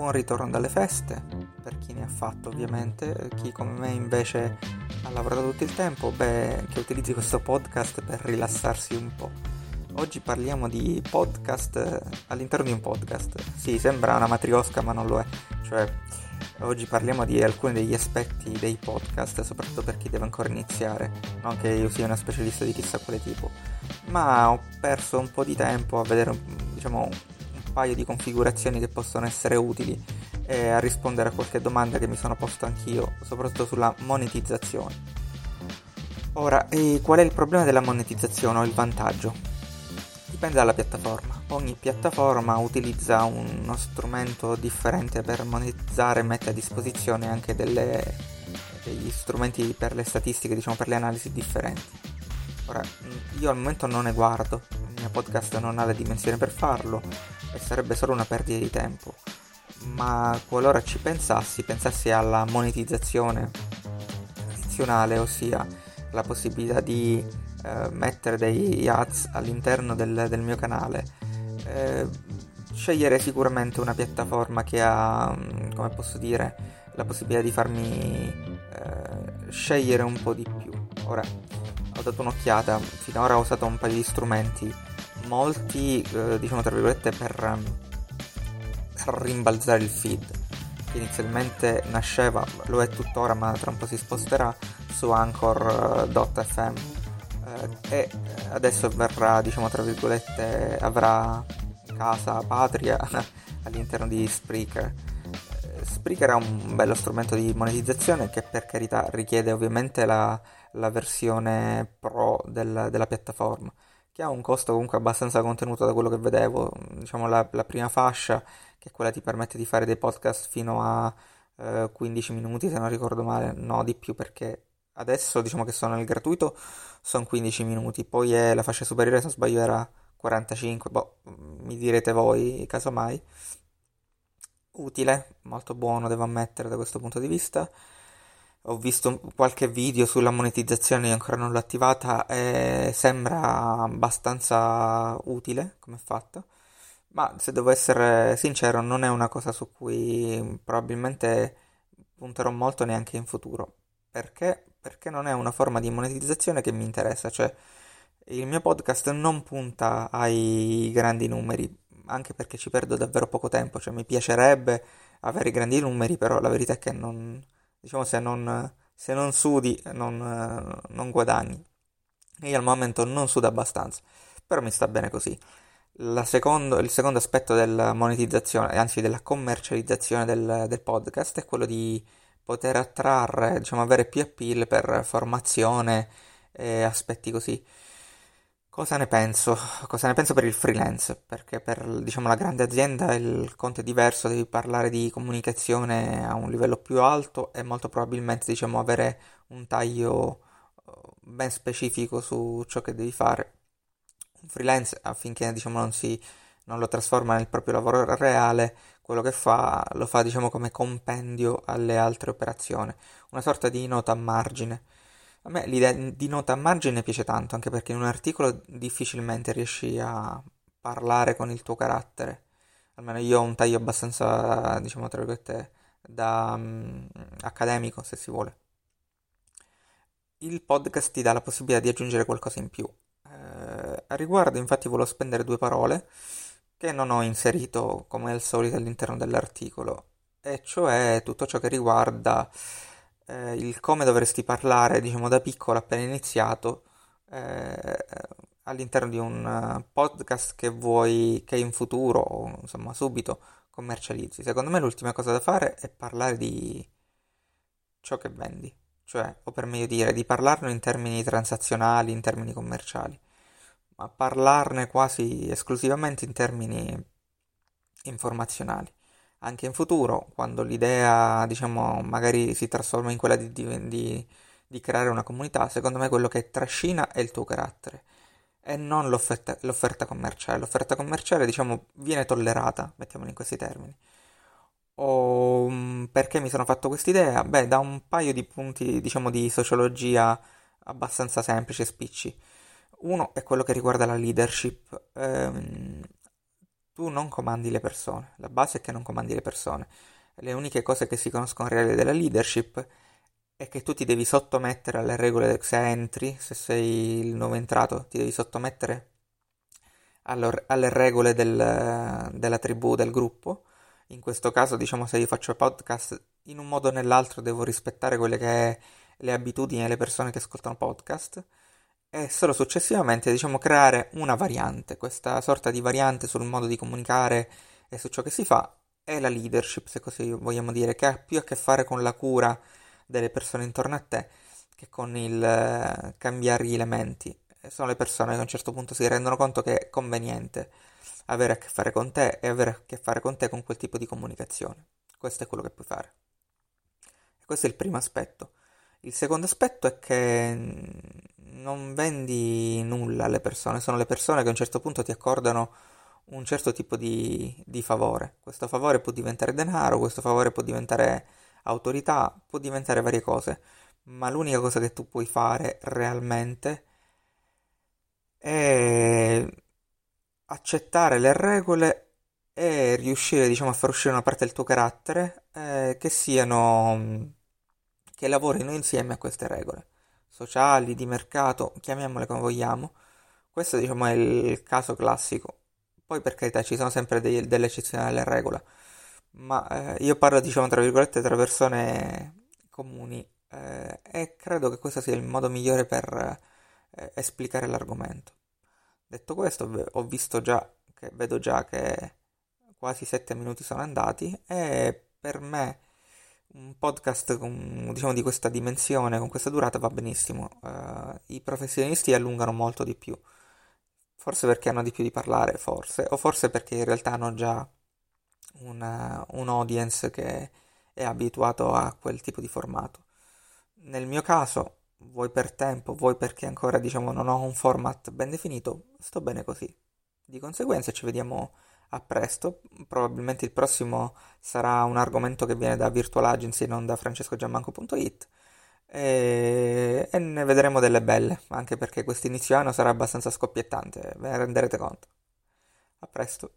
buon ritorno dalle feste, per chi ne ha fatto ovviamente, chi come me invece ha lavorato tutto il tempo, beh, che utilizzi questo podcast per rilassarsi un po'. Oggi parliamo di podcast all'interno di un podcast. Sì, sembra una matriosca ma non lo è, cioè oggi parliamo di alcuni degli aspetti dei podcast, soprattutto per chi deve ancora iniziare, non che io sia una specialista di chissà quale tipo, ma ho perso un po' di tempo a vedere, diciamo, paio di configurazioni che possono essere utili e a rispondere a qualche domanda che mi sono posto anch'io, soprattutto sulla monetizzazione. Ora, qual è il problema della monetizzazione o il vantaggio? Dipende dalla piattaforma. Ogni piattaforma utilizza uno strumento differente per monetizzare e mette a disposizione anche delle, degli strumenti per le statistiche, diciamo per le analisi differenti. Ora, io al momento non ne guardo, il mio podcast non ha le dimensioni per farlo, e sarebbe solo una perdita di tempo. Ma qualora ci pensassi, pensassi alla monetizzazione tradizionale, ossia la possibilità di eh, mettere degli ads all'interno del, del mio canale, eh, scegliere sicuramente una piattaforma che ha, mm, come posso dire, la possibilità di farmi eh, scegliere un po' di più. Ora, ho dato un'occhiata, finora ho usato un paio di strumenti molti, eh, diciamo tra virgolette, per, per rimbalzare il feed. Che inizialmente nasceva, lo è tuttora, ma tra un po' si sposterà su Anchor.fm eh, e adesso verrà, diciamo tra virgolette, avrà casa patria all'interno di Spreaker. Spreaker è un bello strumento di monetizzazione che per carità richiede ovviamente la, la versione pro del, della piattaforma che ha un costo comunque abbastanza contenuto da quello che vedevo, diciamo la, la prima fascia, che è quella che ti permette di fare dei podcast fino a eh, 15 minuti, se non ricordo male, no di più perché adesso diciamo che sono nel gratuito, sono 15 minuti, poi è la fascia superiore, se non sbaglio era 45, boh, mi direte voi, casomai. Utile, molto buono devo ammettere da questo punto di vista ho visto qualche video sulla monetizzazione, io ancora non l'ho attivata e sembra abbastanza utile come fatta, ma se devo essere sincero non è una cosa su cui probabilmente punterò molto neanche in futuro. Perché? Perché non è una forma di monetizzazione che mi interessa, cioè il mio podcast non punta ai grandi numeri, anche perché ci perdo davvero poco tempo, cioè mi piacerebbe avere grandi numeri, però la verità è che non diciamo se non, se non sudi non, non guadagni. Io al momento non sudo abbastanza, però mi sta bene così. Secondo, il secondo aspetto della monetizzazione, anzi della commercializzazione del, del podcast, è quello di poter attrarre, diciamo, avere più appeal per formazione e aspetti così. Cosa ne penso? Cosa ne penso per il freelance? Perché per diciamo, la grande azienda il conto è diverso, devi parlare di comunicazione a un livello più alto e molto probabilmente diciamo, avere un taglio eh, ben specifico su ciò che devi fare. Un freelance affinché diciamo, non, si, non lo trasforma nel proprio lavoro reale, quello che fa lo fa diciamo, come compendio alle altre operazioni, una sorta di nota a margine. A me l'idea di nota a margine piace tanto, anche perché in un articolo difficilmente riesci a parlare con il tuo carattere. Almeno io ho un taglio abbastanza, diciamo, tra virgolette, da um, accademico, se si vuole. Il podcast ti dà la possibilità di aggiungere qualcosa in più. Eh, a riguardo, infatti, volevo spendere due parole che non ho inserito come al solito all'interno dell'articolo, e cioè tutto ciò che riguarda eh, il come dovresti parlare, diciamo, da piccolo appena iniziato, eh, all'interno di un eh, podcast che vuoi che in futuro, insomma subito, commercializzi. Secondo me l'ultima cosa da fare è parlare di ciò che vendi, cioè, o per meglio dire, di parlarne in termini transazionali, in termini commerciali, ma parlarne quasi esclusivamente in termini informazionali anche in futuro, quando l'idea, diciamo, magari si trasforma in quella di, di, di, creare una comunità, secondo me quello che trascina è il tuo carattere e non l'offerta, l'offerta commerciale. L'offerta commerciale, diciamo, viene tollerata, mettiamola in questi termini. O mm, perché mi sono fatto quest'idea? Beh, da un paio di punti, diciamo, di sociologia abbastanza semplici e spicci. Uno è quello che riguarda la leadership. Ehm, tu non comandi le persone, la base è che non comandi le persone. Le uniche cose che si conoscono reali della leadership è che tu ti devi sottomettere alle regole se entri, se sei il nuovo entrato, ti devi sottomettere alle regole del, della tribù, del gruppo. In questo caso, diciamo, se io faccio podcast, in un modo o nell'altro devo rispettare quelle che è le abitudini delle persone che ascoltano podcast e solo successivamente, diciamo, creare una variante, questa sorta di variante sul modo di comunicare e su ciò che si fa è la leadership, se così vogliamo dire, che ha più a che fare con la cura delle persone intorno a te che con il uh, cambiare gli elementi. Sono le persone che a un certo punto si rendono conto che è conveniente avere a che fare con te e avere a che fare con te con quel tipo di comunicazione. Questo è quello che puoi fare. Questo è il primo aspetto. Il secondo aspetto è che non vendi nulla alle persone, sono le persone che a un certo punto ti accordano un certo tipo di, di favore. Questo favore può diventare denaro, questo favore può diventare autorità, può diventare varie cose, ma l'unica cosa che tu puoi fare realmente è accettare le regole e riuscire, diciamo, a far uscire una parte del tuo carattere eh, che siano che lavorino insieme a queste regole sociali, di mercato, chiamiamole come vogliamo. Questo, diciamo, è il caso classico. Poi, per carità, ci sono sempre dei, delle eccezioni alla regola ma eh, io parlo diciamo tra virgolette tra persone comuni eh, e credo che questo sia il modo migliore per eh, esplicare l'argomento. Detto questo, ho visto già che vedo già che quasi sette minuti sono andati e per me un podcast con, diciamo, di questa dimensione, con questa durata va benissimo. Uh, I professionisti allungano molto di più, forse perché hanno di più di parlare, forse, o forse perché in realtà hanno già una, un audience che è abituato a quel tipo di formato. Nel mio caso, vuoi per tempo, vuoi perché ancora diciamo non ho un format ben definito, sto bene così. Di conseguenza ci vediamo a presto, probabilmente il prossimo sarà un argomento che viene da Virtual Agency e non da francescogiammanco.it e... e ne vedremo delle belle, anche perché questo inizio anno sarà abbastanza scoppiettante, ve ne renderete conto. A presto.